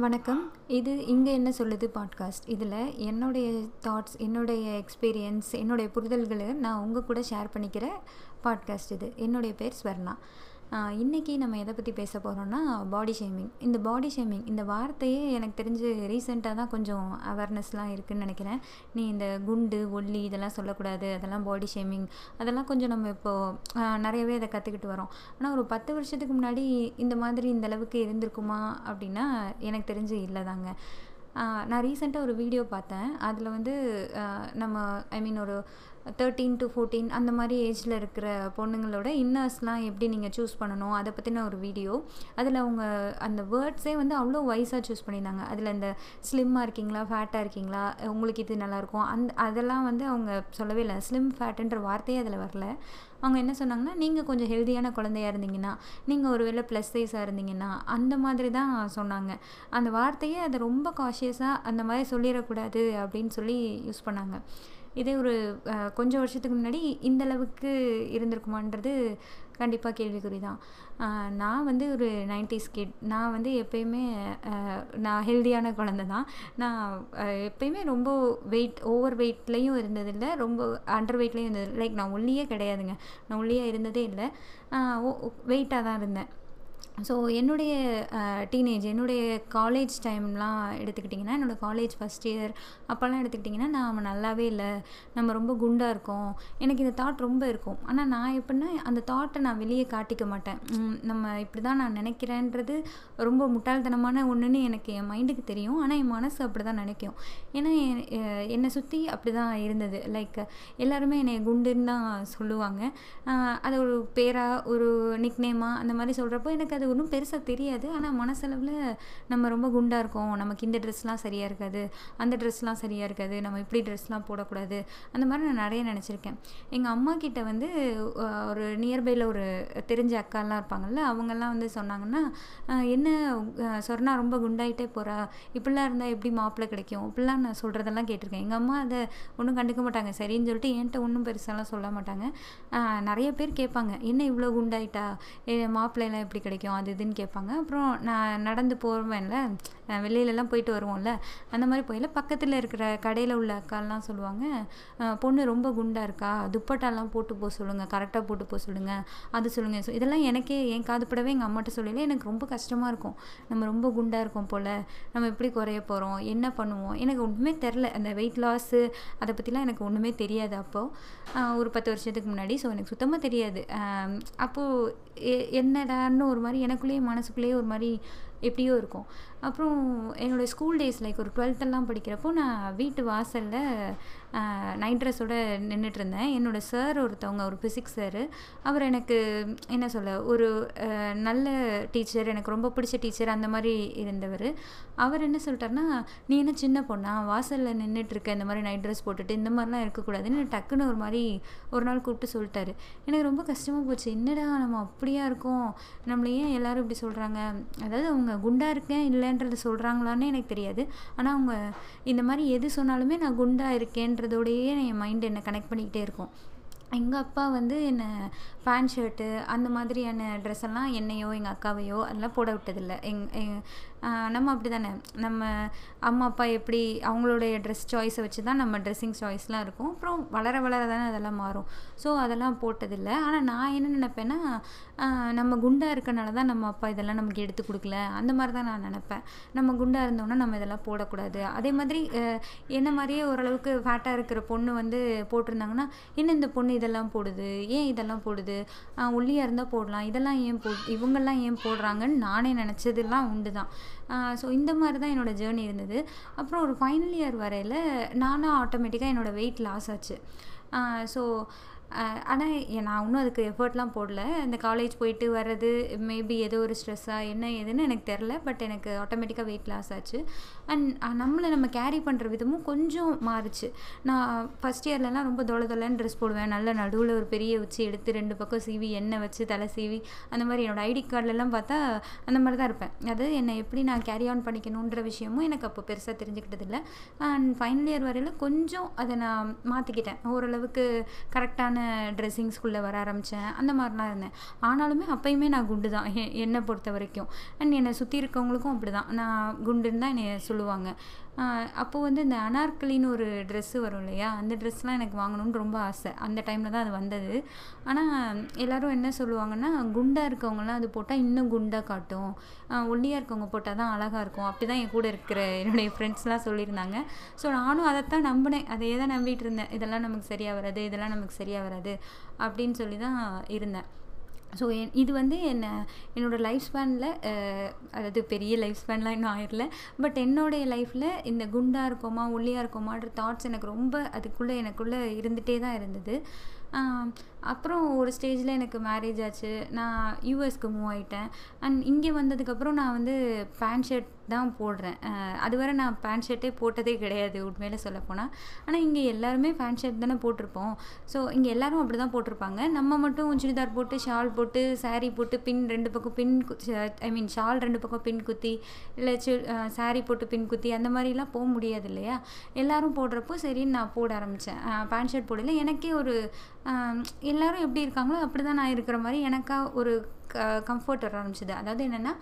வணக்கம். இது இங்கே என்ன சொல்லுது பாட்காஸ்ட் இதில் என்னுடைய தாட்ஸ் என்னுடைய எக்ஸ்பீரியன்ஸ் என்னுடைய புரிதல்களை நான் உங்கள் கூட ஷேர் பண்ணிக்கிற பாட்காஸ்ட் இது. என்னுடைய பேர் ஸ்வர்ணா. இன்றைக்கி நம்ம எதை பற்றி பேச போகிறோம்னா பாடி ஷேமிங் இந்த பாடி ஷேமிங் இந்த வார்த்தையே எனக்கு தெரிஞ்சு ரீசெண்டாக தான் கொஞ்சம் அவேர்னஸ்லாம் இருக்குதுன்னு நினைக்கிறேன். நீ இந்த குண்டு ஒல்லி இதெல்லாம் சொல்லக்கூடாது. அதெல்லாம் பாடி ஷேமிங் அதெல்லாம் கொஞ்சம் நம்ம இப்போது நிறையவே அதை கற்றுக்கிட்டு வரோம். ஆனால் ஒரு பத்து வருஷத்துக்கு முன்னாடி இந்த மாதிரி இந்த அளவுக்கு இருந்திருக்குமா அப்படின்னா எனக்கு தெரிஞ்சு இல்லை தாங்க நான் ரீசெண்டாக ஒரு வீடியோ பார்த்தேன். அதில் வந்து நம்ம ஐ மீன் ஒரு தேர்ட்டீன் டு ஃபோர்டீன் அந்த மாதிரி ஏஜில் இருக்கிற பொண்ணுங்களோட இன்னர்ஸ்லாம் எப்படி நீங்கள் சூஸ் பண்ணணும்? அதை பற்றின ஒரு வீடியோ அதில் அவங்க அந்த வேர்ட்ஸே வந்து அவ்வளோ வைஸாக சூஸ் பண்ணியிருந்தாங்க. அதில் இந்த ஸ்லிம்மாக இருக்கீங்களா ஃபேட்டாக இருக்கீங்களா உங்களுக்கு இது நல்லாயிருக்கும் அந்த அதெல்லாம் வந்து அவங்க சொல்லவே இல்லை. ஸ்லிம் ஃபேட்டுன்ற வார்த்தையே அதில் வரல. அவங்க என்ன சொன்னாங்கன்னா நீங்கள் கொஞ்சம் ஹெல்த்தியான குழந்தையா இருந்தீங்கன்னா நீங்கள் ஒரு வேளை ப்ளஸ் சைஸாக இருந்தீங்கன்னா அந்த மாதிரி தான் சொன்னாங்க. அந்த வார்த்தையே அதை ரொம்ப காஷியஸாக அந்த மாதிரி சொல்லிடக்கூடாது அப்படின்னு சொல்லி யூஸ் பண்ணாங்க. இதே ஒரு கொஞ்சம் வருஷத்துக்கு முன்னாடி இந்த அளவுக்கு இருந்திருக்குமான்றது கண்டிப்பாக கேள்விக்குறி தான் நான் வந்து ஒரு நைன்டிஸ் கிட் நான் வந்து எப்பயுமே நான் ஹெல்தியான குழந்த தான் நான் எப்பயுமே ரொம்ப வெயிட் ஓவர் வெயிட்லேயும் இருந்ததில்லை. ரொம்ப அண்டர் வெயிட்லேயும் இருந்தது லைக் நான் ஒல்லியே கிடையாதுங்க. நான் ஒல்லியாக இருந்ததே இல்லை. வெயிட்டாக தான் இருந்தேன். ஸோ என்னுடைய டீனேஜ் என்னுடைய காலேஜ் டைம்லாம் எடுத்துக்கிட்டிங்கன்னா என்னோடய காலேஜ் ஃபஸ்ட் இயர் அப்போல்லாம் எடுத்துக்கிட்டிங்கன்னா நாம் நல்லாவே இல்லை. நம்ம ரொம்ப குண்டாக இருக்கோம். எனக்கு இந்த தாட் ரொம்ப இருக்கும். ஆனால் நான் எப்படின்னா அந்த தாட்டை நான் வெளியே காட்டிக்க மாட்டேன். நம்ம இப்படி தான் நான் நினைக்கிறேன்றது ரொம்ப முட்டாள்தனமான ஒன்றுன்னு எனக்கு என் மைண்டுக்கு தெரியும். ஆனால் என் மனசு அப்படி தான் நினைக்கும். ஏன்னா என்னை சுற்றி அப்படி தான் இருந்தது. லைக் எல்லாருமே என்னை குண்டுன்னு தான் சொல்லுவாங்க. அது ஒரு பேராக ஒரு நிக்னேமாக அந்த மாதிரி சொல்கிறப்போ எனக்கு எனக்கு அது ஒன்றும் பெருசாக தெரியாது. ஆனால் மனசளவில் நம்ம ரொம்ப குண்டாக இருக்கோம். நமக்கு இந்த ட்ரெஸ்லாம் சரியாக இருக்காது. அந்த ட்ரெஸ்லாம் சரியாக இருக்காது. நம்ம இப்படி ட்ரெஸ்லாம் போடக்கூடாது. அந்த மாதிரி நான் நிறைய நினச்சிருக்கேன். எங்கள் அம்மா கிட்ட வந்து ஒரு நியர்பையில் ஒரு தெரிஞ்ச அக்காலாம் இருப்பாங்கள்ல அவங்கெல்லாம் வந்து சொன்னாங்கன்னா என்ன சொர்ணா ரொம்ப குண்டாயிட்டே போகிறா இப்படிலாம் இருந்தால் எப்படி மாப்பிள்ளை கிடைக்கும்? இப்படிலாம் நான் சொல்கிறதெல்லாம் கேட்டிருக்கேன். எங்கள் அம்மா அதை ஒன்றும் கண்டுக்க மாட்டாங்க. சரின்னு சொல்லிட்டு என்கிட்ட ஒன்றும் பெருசாலாம் சொல்ல மாட்டாங்க. நிறைய பேர் கேட்பாங்க என்ன இவ்வளோ குண்டாயிட்டா? மாப்பிள்ளைலாம் எப்படி கிடைக்கும்? அது இதுன்னு கேட்பாங்க. அப்புறம் நான் நடந்து போவேன்ல வெளியிலலாம் போயிட்டு வருவோம்ல அந்த மாதிரி போயில பக்கத்தில் இருக்கிற கடையில் உள்ள அக்காலாம் சொல்லுவாங்க பொண்ணு ரொம்ப குண்டாக இருக்கா? துப்பட்டாலாம் போட்டு போக சொல்லுங்கள் கரெக்டாக போட்டு போக சொல்லுங்கள் அது சொல்லுங்கள் இதெல்லாம் எனக்கே என் காதுப்படவே எங்கள் அம்மாட்ட சொல்லல எனக்கு ரொம்ப கஷ்டமாக இருக்கும். நம்ம ரொம்ப குண்டாக இருக்கோம் போல் நம்ம எப்படி குறைய போகிறோம் என்ன பண்ணுவோம்? எனக்கு ஒன்றுமே தெரில அந்த வெயிட் லாஸு அதை பற்றிலாம் எனக்கு ஒன்றுமே தெரியாது அப்போது ஒரு பத்து வருஷத்துக்கு முன்னாடி ஸோ எனக்கு சுத்தமாக தெரியாது. அப்போது என்னடான்னு ஒரு மாதிரி எனக்குள்ளேயே மனசுக்குள்ளேயே ஒரு மாதிரி எப்படியோ இருக்கும். அப்புறம் என்னோடய ஸ்கூல் டேஸ் லைக் ஒரு டுவெல்த்தெல்லாம் படிக்கிறப்போ நான் வீட்டு வாசலில் நைட் ட்ரெஸ்ஸோடு நின்றுட்டு இருந்தேன். என்னோடய சார் ஒருத்தவங்க ஒரு ஃபிசிக்ஸ் சார் அவர் எனக்கு என்ன சொல்ல ஒரு நல்ல டீச்சர் எனக்கு ரொம்ப பிடிச்ச டீச்சர் அந்த மாதிரி இருந்தவர். அவர் என்ன சொல்லிட்டாருன்னா நீ என்ன சின்ன பொண்ணா? வாசலில் நின்றுட்டுருக்க இந்த மாதிரி நைட் ட்ரெஸ் போட்டுட்டு இந்த மாதிரிலாம் இருக்கக்கூடாதுன்னு டக்குன்னு ஒரு மாதிரி ஒரு நாள் கூப்பிட்டு சொல்லிட்டாரு. எனக்கு ரொம்ப கஷ்டமாக போச்சு. என்னடா நம்ம அப்படியா இருக்கோம்? நம்மளை ஏன் எல்லோரும் இப்படி சொல்கிறாங்க அதாவது அவங்க குண்டாக இருக்கேன் இல்லை இல்லைன்றது சொல்கிறாங்களான்னு எனக்கு தெரியாது. ஆனால் அவங்க இந்த மாதிரி எது சொன்னாலுமே நான் குண்டாக இருக்கேன்றதோடையே என் மைண்ட் என்னை கனெக்ட் பண்ணிக்கிட்டே இருக்கும். எங்கள் அப்பா வந்து என்னை பேண்ட் ஷர்ட்டு அந்த மாதிரியான ட்ரெஸ் எல்லாம் என்னையோ எங்கள் அக்காவையோ அதெல்லாம் போட விட்டதில்லை. எங் நம்ம அப்படி தானே. நம்ம அம்மா அப்பா எப்படி அவங்களுடைய ட்ரெஸ் சாய்ஸை வச்சு தான் நம்ம ட்ரெஸ்ஸிங் சாய்ஸ்லாம் இருக்கும். அப்புறம் வளர வளர தானே அதெல்லாம் மாறும். ஸோ அதெல்லாம் போட்டதில்லை. ஆனால் நான் என்ன நினப்பேன்னா நம்ம குண்டாக இருக்கனால தான் நம்ம அப்பா இதெல்லாம் நமக்கு எடுத்து கொடுக்கல. அந்த மாதிரி தான் நான் நினப்பேன். நம்ம குண்டாக இருந்தோன்னா நம்ம இதெல்லாம் போடக்கூடாது. அதே மாதிரி என்ன மாதிரியே ஓரளவுக்கு ஃபேட்டாக இருக்கிற பொண்ணு வந்து போட்டிருந்தாங்கன்னா என்ன இந்த பொண்ணு இதெல்லாம் போடுது? ஏன் இதெல்லாம் போடுது? ஒல்லியாக இருந்தால் போடலாம். இதெல்லாம் ஏன் போ இவங்கெல்லாம் ஏன் போடுறாங்கன்னு நானே நினச்சதெல்லாம் உண்டு தான். ஸோ இந்த மாதிரி தான் என்னோடய ஜேர்னி இருந்தது. அப்புறம் ஒரு ஃபைனல் இயர் வரையில் நானும் ஆட்டோமேட்டிக்காக என்னோடய வெயிட் லாஸ் ஆச்சு. ஸோ ஆனால் நான் இன்னும் அதுக்கு எஃபர்ட்லாம் போடல. இந்த காலேஜ் போயிட்டு வர்றது மேபி ஏதோ ஒரு ஸ்ட்ரெஸ்ஸாக என்ன ஏதுன்னு எனக்கு தெரில பட் எனக்கு ஆட்டோமேட்டிக்காக வெயிட் லாஸ் ஆச்சு. அண்ட் நம்மளை நம்ம கேரி பண்ணுற விதமும் கொஞ்சம் மாறுச்சு. நான் ஃபஸ்ட் இயர்லலாம் ரொம்ப தொலை தொலைன்னு ட்ரெஸ் போடுவேன். நல்ல நடுவில் ஒரு பெரிய உச்சி எடுத்து ரெண்டு பக்கம் சீவி எண்ணெய் வச்சு தலை சீவி அந்த மாதிரி என்னோடய ஐடி கார்டிலலாம் பார்த்தா அந்த மாதிரி தான் இருப்பேன். அது என்னை எப்படி நான் கேரி ஆன் பண்ணிக்கணுன்ற விஷயமும் எனக்கு அப்போ பெருசாக தெரிஞ்சுக்கிட்டதில்ல அண்ட் ஃபைனல் இயர் வரையில் கொஞ்சம் அதை நான் மாற்றிக்கிட்டேன் ஓரளவுக்கு கரெக்டான டைட்டான ட்ரெஸ்ஸிங்ஸ்குள்ளே வர ஆரம்பித்தேன் அந்த மாதிரிலாம் இருந்தேன். ஆனாலுமே அப்போயுமே நான் குண்டு தான். எ- என்னை பொறுத்த வரைக்கும். அண்ட் என்னை சுற்றி இருக்கவங்களுக்கும் அப்படி தான் நான் குண்டுன்னு தான் என்னை சொல்லுவாங்க. அப்போது வந்து இந்த அனார்கலின்னு ஒரு ட்ரெஸ்ஸு வரும் இல்லையா? அந்த ட்ரெஸ்லாம் எனக்கு வாங்கணும்னு ரொம்ப ஆசை. அந்த டைமில் தான் அது வந்தது. ஆனால் எல்லோரும் என்ன சொல்லுவாங்கன்னா குண்டாக இருக்கவங்களாம் அது போட்டால் இன்னும் குண்டாக காட்டும். ஒல்லியாக இருக்கவங்க போட்டால் தான் அழகாக இருக்கும். அப்படி தான் என் கூட இருக்கிற என்னுடைய ஃப்ரெண்ட்ஸ்லாம் சொல்லியிருந்தாங்க. ஸோ நானும் அதைத்தான் நம்பினேன். அதையே தான் நம்பிட்டு இருந்தேன். இதெல்லாம் நமக்கு சரியாக வராது. இதெல்லாம் நமக்கு சரியாக வராது அப்படின்னு சொல்லி தான் இருந்தேன். ஸோ என் இது வந்து என்னை என்னோடய லைஃப் ஸ்பேனில் அதாவது பெரிய லைஃப் ஸ்பேன்லாம் இன்னும் ஆயிரல பட் என்னுடைய லைஃப்பில் இந்த குண்டாக இருக்கோமா ஒல்லியாக இருக்கோமான்ற தாட்ஸ் எனக்கு ரொம்ப அதுக்குள்ளே எனக்குள்ளே இருந்துகிட்டே தான் இருந்தது அப்புறம் ஒரு ஸ்டேஜில் எனக்கு மேரேஜ் ஆச்சு. நான் யூஎஸ்க்கு மூவ் ஆகிட்டேன் அண்ட் இங்கே வந்ததுக்கப்புறம் நான் வந்து பேண்ட் ஷர்ட் தான் போடுறேன். அதுவரை நான் பேண்ட் ஷர்ட்டே போட்டதே கிடையாது உண்மையில சொல்லப்போனால் ஆனால் இங்கே எல்லாருமே பேண்ட் ஷர்ட் தானே போட்டிருப்போம். ஸோ இங்கே எல்லோரும் அப்படி தான் போட்டிருப்பாங்க. நம்ம மட்டும் சுடிதார் போட்டு ஷால் போட்டு சாரீ போட்டு பின் ரெண்டு பக்கம் பின் ஐ மீன் ஷால் ரெண்டு பக்கம் பின் குத்தி இல்லை சு சாரீ போட்டு பின் குத்தி அந்த மாதிரிலாம் போக முடியாது இல்லையா? எல்லோரும் போடுறப்போ சரின்னு நான் போட ஆரம்பித்தேன் பேண்ட் ஷர்ட் போடல. எனக்கே ஒரு எல்லாரும் எப்படி இருக்காங்களோ அப்படி தான் நான் இருக்கிற மாதிரி எனக்காக ஒரு க கம்ஃபர்ட் வர ஆரம்பிச்சிது. அதாவது என்னென்னா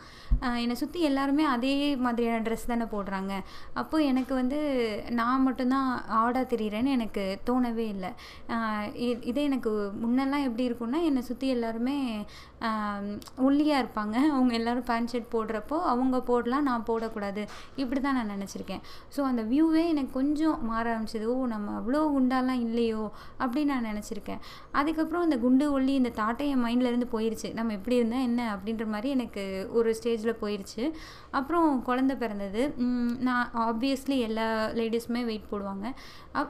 என்னை சுற்றி எல்லாருமே அதே மாதிரியான ட்ரெஸ் தானே போடுறாங்க. அப்போ எனக்கு வந்து நான் மட்டும்தான் ஆடாக தெரிகிறேன்னு எனக்கு தோணவே இல்லை. இதே எனக்கு முன்னெல்லாம் எப்படி இருக்கும்னா என்னை சுற்றி எல்லாருமே ஒல்லியாக இருப்பாங்க. அவங்க எல்லாரும் பேண்ட் ஷர்ட் போடுறப்போ அவங்க போடலாம் நான் போடக்கூடாது. இப்படி தான் நான் நினச்சிருக்கேன். ஸோ அந்த வியூவே எனக்கு கொஞ்சம் மாற ஆரம்பிச்சது. ஓ நம்ம அவ்வளோ குண்டாலாம் இல்லையோ அப்படின்னு நான் நினச்சிருக்கேன். அதுக்கப்புறம் அந்த குண்டு ஒல்லி இந்த தாட்டை என் மைண்ட்ல இருந்து போயிருச்சு. நம்ம எப்படி இருந்தால் என்ன? அப்படின்ற மாதிரி எனக்கு ஒரு ஸ்டேஜில் போயிடுச்சு அப்புறம் குழந்த பிறந்தது. நான் ஆப்வியஸ்லி எல்லா லேடிஸுமே வெயிட் போடுவாங்க.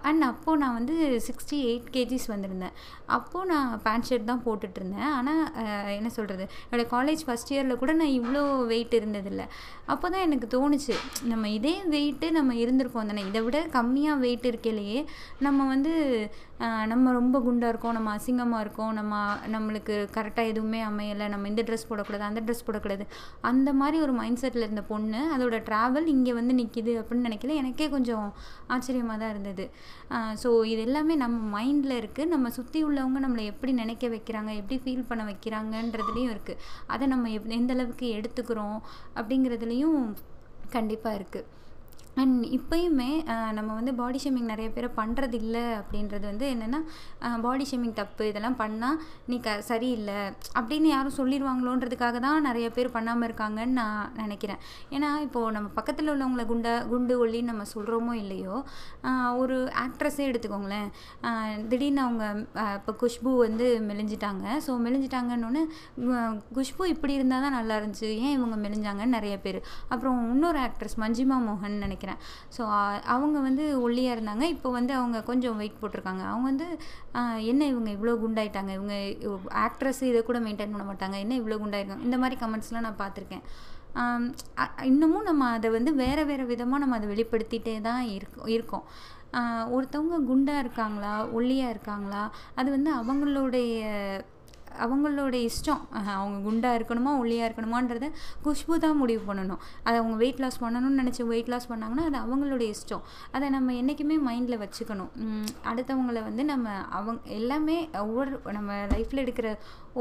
அண்ட் அப்போது நான் வந்து சிக்ஸ்டி எயிட் கேஜிஸ் வந்திருந்தேன். அப்போது நான் பேண்ட் ஷர்ட் தான் போட்டுட்ருந்தேன். ஆனால் என்ன சொல்கிறது என்னோடய காலேஜ் ஃபஸ்ட் இயரில் கூட நான் இவ்வளோ வெயிட் இருந்ததில்லை. அப்போ தான் எனக்கு தோணுச்சு நம்ம இதே வெயிட்டு நம்ம இருந்திருக்கோம் தானே? இதை விட கம்மியாக வெயிட் இருக்கையிலேயே நம்ம வந்து நம்ம ரொம்ப குண்டாக இருக்கோம் நம்ம அசிங்கமாக இருக்கோம் நம்ம நம்மளுக்கு கரெக்டாக எதுவுமே அமையலை நம்ம இந்த ட்ரெஸ் போடக்கூடாது அந்த ட்ரெஸ் போடக்கூடாது. அந்த மாதிரி ஒரு மைண்ட் செட்டில் இருந்த பொண்ணு அதோட ட்ராவல் இங்கே வந்து நிற்கிது அப்படின்னு நினைக்கல. எனக்கே கொஞ்சம் ஆச்சரியமாக தான் இருந்தது. ஸோ இது எல்லாமே நம்ம மைண்டில் இருக்குது நம்ம சுற்றி உள்ளவங்க நம்மளை எப்படி நினைக்க வைக்கிறாங்க எப்படி ஃபீல் பண்ண வைக்கிறாங்கன்றதுலேயும் இருக்குது அதை நம்ம எப் எந்த அளவுக்கு எடுத்துக்கிறோம் அப்படிங்கிறதுலையும் கண்டிப்பாக இருக்குது அண்ட் இப்போயுமே நம்ம வந்து பாடி ஷேமிங் நிறைய பேர் பண்ணுறது இல்லை அப்படின்றது வந்து என்னென்னா பாடி ஷேமிங் தப்பு இதெல்லாம் பண்ணால் நீ க சரியில்லை அப்படின்னு யாரும் சொல்லிடுவாங்களோன்றதுக்காக தான் நிறைய பேர் பண்ணாமல் இருக்காங்கன்னு நான் நினைக்கிறேன். ஏன்னா இப்போது நம்ம பக்கத்தில் உள்ளவங்கள குண்டா குண்டு ஒல்லின்னு நம்ம சொல்கிறோமோ இல்லையோ ஒரு ஆக்ட்ரஸே எடுத்துக்கோங்களேன் திடீர்னு அவங்க இப்போ குஷ்பு வந்து மெலிஞ்சிட்டாங்க. ஸோ மெலிஞ்சிட்டாங்கன்னு குஷ்பு இப்படி இருந்தால் தான் நல்லா இருந்துச்சு ஏன் இவங்க மெலிஞ்சாங்கன்னு நிறைய பேர். அப்புறம் இன்னொரு ஆக்ட்ரஸ் மஞ்சிமா மோகன் நினைக்கிறேன். ஸோ அவங்க வந்து ஒல்லியாக இருந்தாங்க. இப்போ வந்து அவங்க கொஞ்சம் வெயிட் போட்டிருக்காங்க. அவங்க வந்து என்ன இவங்க இவ்வளோ குண்டாயிட்டாங்க? இவங்க ஆக்ட்ரஸ் இதை கூட மெயின்டைன் பண்ண மாட்டாங்க. என்ன இவ்வளோ குண்டாயிருக்காங்க? இந்த மாதிரி கமெண்ட்ஸ்லாம் நான் பார்த்துருக்கேன். இன்னமும் நம்ம அதை வந்து வேறு வேறு விதமாக நம்ம அதை வெளிப்படுத்திட்டே தான் இருக்கோம். இருக்கோம் ஒருத்தவங்க குண்டாக இருக்காங்களா? ஒல்லியாக இருக்காங்களா? அது வந்து அவங்களுடைய அவங்களோட இஷ்டம். அவங்க குண்டாக இருக்கணுமா ஒல்லியாக இருக்கணுமான்றத குஷ்பு தான் முடிவு பண்ணணும். அதை அவங்க வெயிட் லாஸ் பண்ணணும்னு நினச்சி வெயிட் லாஸ் பண்ணாங்கன்னா அது அவங்களோட இஷ்டம். அதை நம்ம என்றைக்குமே மைண்டில் வச்சுக்கணும். அடுத்தவங்களை அடுத்தவங்கள வந்து நம்ம அவங்க எல்லாமே ஒவ்வொரு நம்ம லைஃப்பில் எடுக்கிற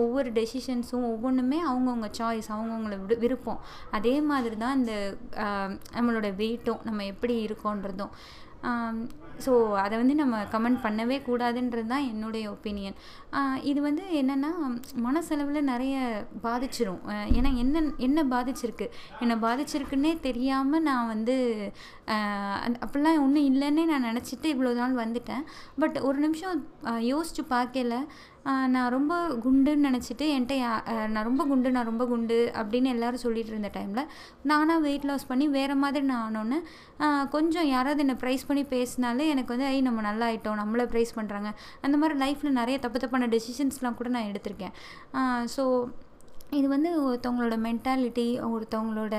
ஒவ்வொரு டெசிஷன்ஸும் ஒவ்வொன்றுமே அவங்கவுங்க சாய்ஸ் அவங்கவுங்கள விடு விருப்பம். அதே மாதிரி தான் இந்த நம்மளோட வெயிட்டும் நம்ம எப்படி இருக்கோன்றதும். ஸோ அதை வந்து நம்ம கமெண்ட் பண்ணவே கூடாதுன்றது தான் என்னுடைய ஒப்பீனியன் இது வந்து என்னென்னா மனசளவில் நிறைய பாதிச்சிரும். ஏன்னா என்ன என்ன பாதிச்சிருக்கு? என்னை பாதிச்சிருக்குன்னே தெரியாமல் நான் வந்து அப்படிலாம் ஒன்றும் இல்லைன்னே நான் நினச்சிட்டு இவ்வளோ நாள் வந்துட்டேன். பட் ஒரு நிமிஷம் யோசித்து யோசிச்சு பார்க்கல. நான் ரொம்ப குண்டுன்னு நினச்சிட்டு என்கிட்ட யா- நான் ரொம்ப குண்டு நான் ரொம்ப குண்டு அப்படின்னு எல்லாரும் சொல்லிட்டு இருந்த டைமில் நானாக வெயிட் லாஸ் பண்ணி வேறு மாதிரி நான் ஆனோன்னு கொஞ்சம் யாராவது என்னை ப்ரைஸ் பண்ணி பேசினாலே எனக்கு வந்து ஐ நம்ம நல்லா ஆயிட்டோம் நம்மளை ப்ரைஸ் பண்ணுறாங்க அந்த மாதிரி லைஃப்பில் நிறைய தப்பு தப்பான டெசிஷன்ஸ்லாம் கூட நான் எடுத்திருக்கேன். ஸோ இது வந்து ஒருத்தவங்களோட மென்டாலிட்டி ஒருத்தவங்களோட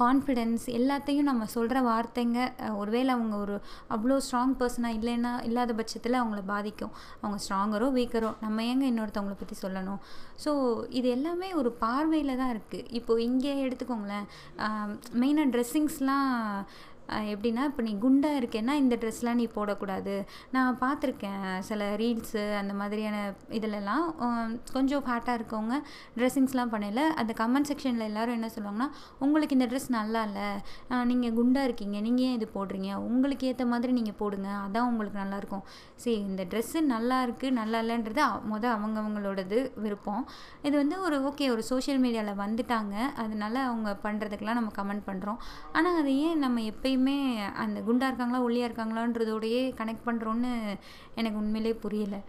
கான்ஃபிடென்ஸ் எல்லாத்தையும் நம்ம சொல்கிற வார்த்தைங்க ஒருவேளை அவங்க ஒரு அவ்வளோ ஸ்ட்ராங் பர்சனாக இல்லைன்னா இல்லாத பட்சத்தில் அவங்கள பாதிக்கும். அவங்க ஸ்ட்ராங்கரோ வீக்கரோ நம்ம ஏங்க இன்னொருத்தவங்களை பற்றி சொல்லணும்? ஸோ இது எல்லாமே ஒரு பார்வையில் தான் இருக்குது இப்போது இங்கே எடுத்துக்கோங்களேன் மெயினாக ட்ரெஸ்ஸிங்ஸ்லாம் எப்படின்னா இப்போ நீ குண்டாக இருக்கேன்னா இந்த ட்ரெஸ்லாம் நீ போடக்கூடாது. நான் பார்த்துருக்கேன் சில ரீல்ஸு அந்த மாதிரியான இதிலெல்லாம் கொஞ்சம் ஃபேட்டாக இருக்கவங்க ட்ரெஸ்ஸிங்ஸ்லாம் பண்ணல. அந்த கமெண்ட் செக்ஷனில் எல்லோரும் என்ன சொல்லுவாங்கன்னா உங்களுக்கு இந்த ட்ரெஸ் நல்லா இல்லை நீங்கள் குண்டாக இருக்கீங்க. நீங்கள் ஏன் இது போடுறீங்க? உங்களுக்கு ஏற்ற மாதிரி நீங்கள் போடுங்க. அதான் உங்களுக்கு நல்லாயிருக்கும் சரி இந்த ட்ரெஸ்ஸு நல்லா இருக்குது நல்லா இல்லைன்றது மொதல் அவங்கவுங்களோடது விருப்பம். இது வந்து ஒரு ஓகே ஒரு சோஷியல் மீடியாவில் வந்துட்டாங்க. அதனால அவங்க பண்ணுறதுக்கெலாம் நம்ம கமெண்ட் பண்ணுறோம் ஆனால் அது ஏன் நம்ம எப்பயுமே அந்த குண்டாக இருக்காங்களா ஒல்லியாக இருக்காங்களான்றதோடையே கனெக்ட் பண்ணுறோன்னு எனக்கு உண்மையிலே புரியலை.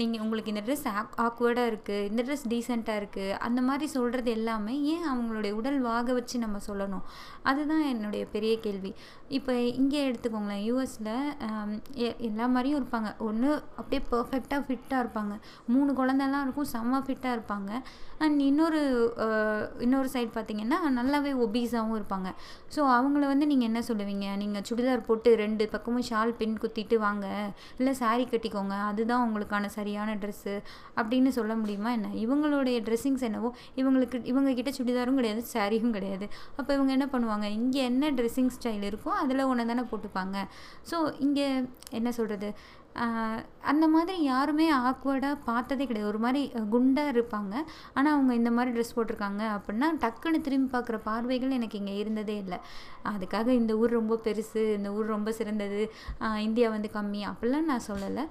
நீங்கள் உங்களுக்கு இந்த ட்ரெஸ் ஆக் ஆக்வர்டாக இருக்குது இந்த ட்ரெஸ் டீசெண்டாக இருக்குது அந்த மாதிரி சொல்கிறது எல்லாமே ஏன் அவங்களுடைய உடல் வாக வச்சு நம்ம சொல்லணும்? அதுதான் என்னுடைய பெரிய கேள்வி. இப்போ இங்கே எடுத்துக்கோங்களேன் யூஎஸில் எல்லா மாதிரியும் இருப்பாங்க. ஒன்று அப்படியே பர்ஃபெக்டாக ஃபிட்டாக இருப்பாங்க. மூணு குழந்தெல்லாம் இருக்கும் செம்ம ஃபிட்டாக இருப்பாங்க. அண்ட் இன்னொரு இன்னொரு சைட் பார்த்திங்கன்னா நல்லாவே ஒபீஸாகவும் இருப்பாங்க. ஸோ அவங்கள வந்து நீங்கள் என்ன சொல்லுவீங்க? நீங்கள் சுடிதார் போட்டு ரெண்டு பக்கமும் ஷால் பின் குத்திட்டு வாங்க. இல்லை சாரீ கட்டிக்கோங்க. அதுதான் அவங்களுக்கான சரியான ட்ரெஸ்ஸு அப்படின்னு சொல்ல முடியுமா என்ன? இவங்களுடைய ட்ரெஸ்ஸிங்ஸ் என்னவோ இவங்களுக்கு இவங்க கிட்ட சுடிதாரும் கிடையாது சாரியும் கிடையாது. அப்போ இவங்க என்ன பண்ணுவாங்க? இங்கே என்ன ட்ரெஸ்ஸிங் ஸ்டைல் இருக்கோ அதில் ஒன்று தானே போட்டுப்பாங்க. ஸோ இங்கே என்ன சொல்கிறது அந்த மாதிரி யாருமே ஆக்வர்டாக பார்த்ததே கிடையாது. ஒரு மாதிரி குண்டாக இருப்பாங்க. ஆனால் அவங்க இந்த மாதிரி ட்ரெஸ் போட்டிருக்காங்க அப்படின்னா டக்குன்னு திரும்பி பார்க்குற பார்வைகள் எனக்கு இங்கே இருந்ததே இல்லை. அதுக்காக இந்த ஊர் ரொம்ப பெருசு இந்த ஊர் ரொம்ப சிறந்தது இந்தியா வந்து கம்மி அப்படிலாம் நான் சொல்லலை.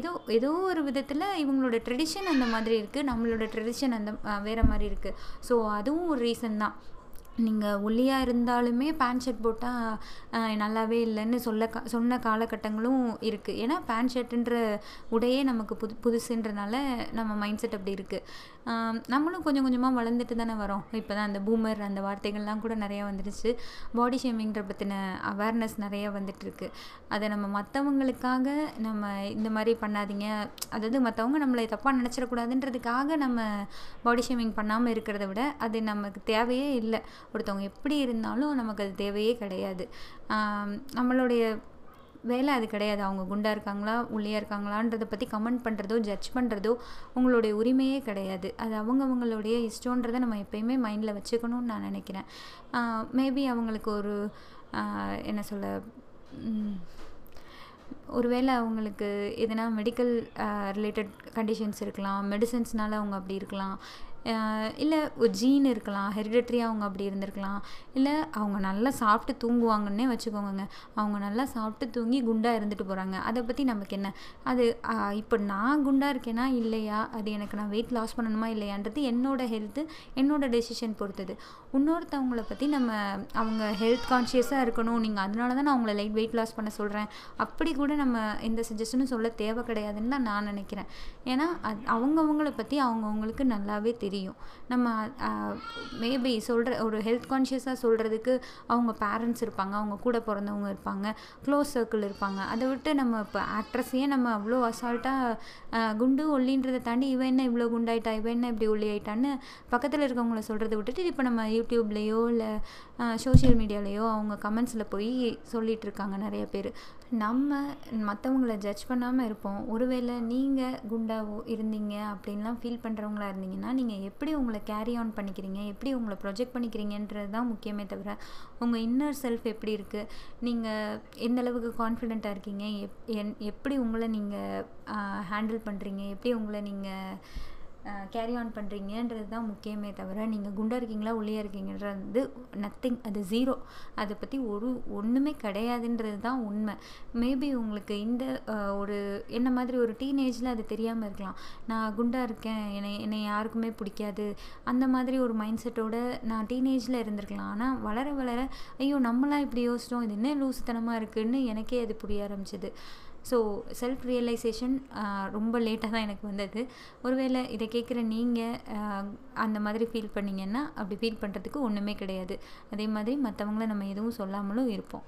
ஏதோ ஏதோ ஒரு விதத்தில் இவங்களோட ட்ரெடிஷன் அந்த மாதிரி இருக்குது நம்மளோட ட்ரெடிஷன் அந்த வேறு மாதிரி இருக்குது ஸோ அதுவும் ஒரு ரீசன் தான். நீங்கள் ஒல்லியாக இருந்தாலுமே பேண்ட் ஷர்ட் போட்டால் நல்லாவே இல்லைன்னு சொல்ல கா சொன்ன காலகட்டங்களும் இருக்குது ஏன்னா பேண்ட் ஷர்ட்டுன்ற உடையே நமக்கு புது புதுசுன்றனால நம்ம மைண்ட் செட் அப்படி இருக்குது நம்மளும் கொஞ்சம் கொஞ்சமாக வளர்ந்துட்டு தானே வரோம். இப்போ தான் அந்த பூமர் அந்த வார்த்தைகள்லாம் கூட நிறையா வந்துடுச்சு பாடி ஷேமிங்கிற பற்றின அவேர்னஸ் நிறையா வந்துட்டுருக்கு அதை நம்ம மற்றவங்களுக்காக நம்ம இந்த மாதிரி பண்ணாதீங்க. அதாவது மற்றவங்க நம்மளை தப்பாக நினச்சிடக்கூடாதுன்றதுக்காக நம்ம பாடி ஷேமிங் பண்ணாமல் இருக்கிறத விட அது நமக்கு தேவையே இல்லை. ஒருத்தவங்க எப்படி இருந்தாலும் நமக்கு அது தேவையே கிடையாது. நம்மளுடைய வேலை அது கிடையாது. அவங்க குண்டாக இருக்காங்களா உள்ளியாக இருக்காங்களான்றதை பற்றி கமெண்ட் பண்ணுறதோ ஜட்ஜ் பண்ணுறதோ உங்களுடைய உரிமையே கிடையாது. அது அவங்கவுங்களுடைய இஷ்டன்றதை நம்ம எப்பயுமே மைண்டில் வச்சுக்கணும்னு நான் நினைக்கிறேன். மேபி அவங்களுக்கு ஒரு என்ன சொல்ல ஒருவேளை அவங்களுக்கு எதனா மெடிக்கல் ரிலேட்டட் கண்டிஷன்ஸ் இருக்கலாம் மெடிசன்ஸ்னால அவங்க அப்படி இருக்கலாம். இல்லை ஒரு ஜீன் இருக்கலாம் ஹெரிடட்ரியாக அவங்க அப்படி இருந்திருக்கலாம். இல்லை அவங்க நல்லா சாப்பிட்டு தூங்குவாங்கன்னே வச்சுக்கோங்க அவங்க நல்லா சாப்பிட்டு தூங்கி குண்டாக இருந்துட்டு போகிறாங்க அதை பற்றி நமக்கு என்ன? அது இப்போ நான் குண்டாக இருக்கேனா இல்லையா? அது எனக்கு நான் வெயிட் லாஸ் பண்ணணுமா இல்லையான்றது என்னோடய ஹெல்த்து என்னோடய டெசிஷன் பொறுத்தது. இன்னொருத்தவங்கள பற்றி நம்ம அவங்க ஹெல்த் கான்ஷியஸாக இருக்கணும். நீங்கள் அதனால தான் நான் உங்களை லைட் வெயிட் லாஸ் பண்ண சொல்கிறேன் அப்படி கூட நம்ம எந்த சஜஷனும் சொல்ல தேவை கிடையாதுன்னு தான் நான் நினைக்கிறேன். ஏன்னா அது அவங்கவுங்கள பற்றி அவங்கவுங்களுக்கு நல்லாவே தெரியும். நம்ம மேபி சொல்கிற ஒரு ஹெல்த் கான்ஷியஸாக சொல்கிறதுக்கு அவங்க பேரண்ட்ஸ் இருப்பாங்க. அவங்க கூட பிறந்தவங்க இருப்பாங்க. க்ளோஸ் சர்க்கிள் இருப்பாங்க. அதை விட்டு நம்ம இப்போ ஆக்ட்ரஸையே நம்ம அவ்வளோ அசால்ட்டாக குண்டு ஒல்லின்றதை தாண்டி இவன் என்ன இவ்வளோ குண்டாயிட்டா? இவன் என்ன இப்படி ஒல்லி ஆயிட்டான்னு பக்கத்தில் இருக்கவங்கள சொல்கிறத விட்டுட்டு இப்போ நம்ம யூடியூப்லேயோ இல்லை சோஷியல் மீடியாலேயோ அவங்க கமெண்ட்ஸில் போய் சொல்லிகிட்டு இருக்காங்க நிறைய பேர். நம்ம மற்றவங்கள ஜட்ஜ் பண்ணாமல் இருப்போம். ஒருவேளை நீங்கள் குண்டாவோ இருந்தீங்க அப்படின்லாம் ஃபீல் பண்ணுறவங்களா இருந்தீங்கன்னா நீங்கள் எப்படி உங்களை கேரி ஆன் பண்ணிக்கிறீங்க? எப்படி உங்களை ப்ரொஜெக்ட் பண்ணிக்கிறீங்கன்றது தான் முக்கியமே தவிர உங்கள் இன்னர் செல்ஃப் எப்படி இருக்குது நீங்கள் எந்த அளவுக்கு கான்ஃபிடெண்ட்டாக இருக்கீங்க? எப் என் எப்படி உங்களை நீங்கள் ஹேண்டில் பண்ணுறீங்க எப்படி உங்களை நீங்கள் கேரி ஆன் பண்ணுறீங்கன்றது தான் முக்கியமே தவிர நீங்கள் குண்டாக இருக்கீங்களா உள்ளே இருக்கீங்கன்றது நத்திங் அது ஜீரோ அதை பற்றி ஒரு ஒன்றுமே கிடையாதுன்றது தான் உண்மை. மேபி உங்களுக்கு இந்த ஒரு என்ன மாதிரி ஒரு டீனேஜில் அது தெரியாமல் இருக்கலாம். நான் குண்டாக இருக்கேன் என்னை என்னை யாருக்குமே பிடிக்காது. அந்த மாதிரி ஒரு மைண்ட் செட்டோட நான் டீனேஜில் இருந்திருக்கலாம். ஆனால் வளர வளர ஐயோ நம்மளாம் இப்படி யோசிச்சோம் இது என்ன லூசுத்தனமாக இருக்குதுன்னு எனக்கே அது புரிய ஆரம்பிச்சிது. ஸோ செல்ஃப் ரியலைசேஷன் ரொம்ப லேட்டாக தான் எனக்கு வந்தது. ஒருவேளை இதை கேட்குற நீங்கள் அந்த மாதிரி ஃபீல் பண்ணிங்கன்னா அப்படி ஃபீல் பண்ணுறதுக்கு ஒன்றுமே கிடையாது. அதே மாதிரி மற்றவங்கள நம்ம எதுவும் சொல்லாமலும் இருப்போம்.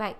பாய்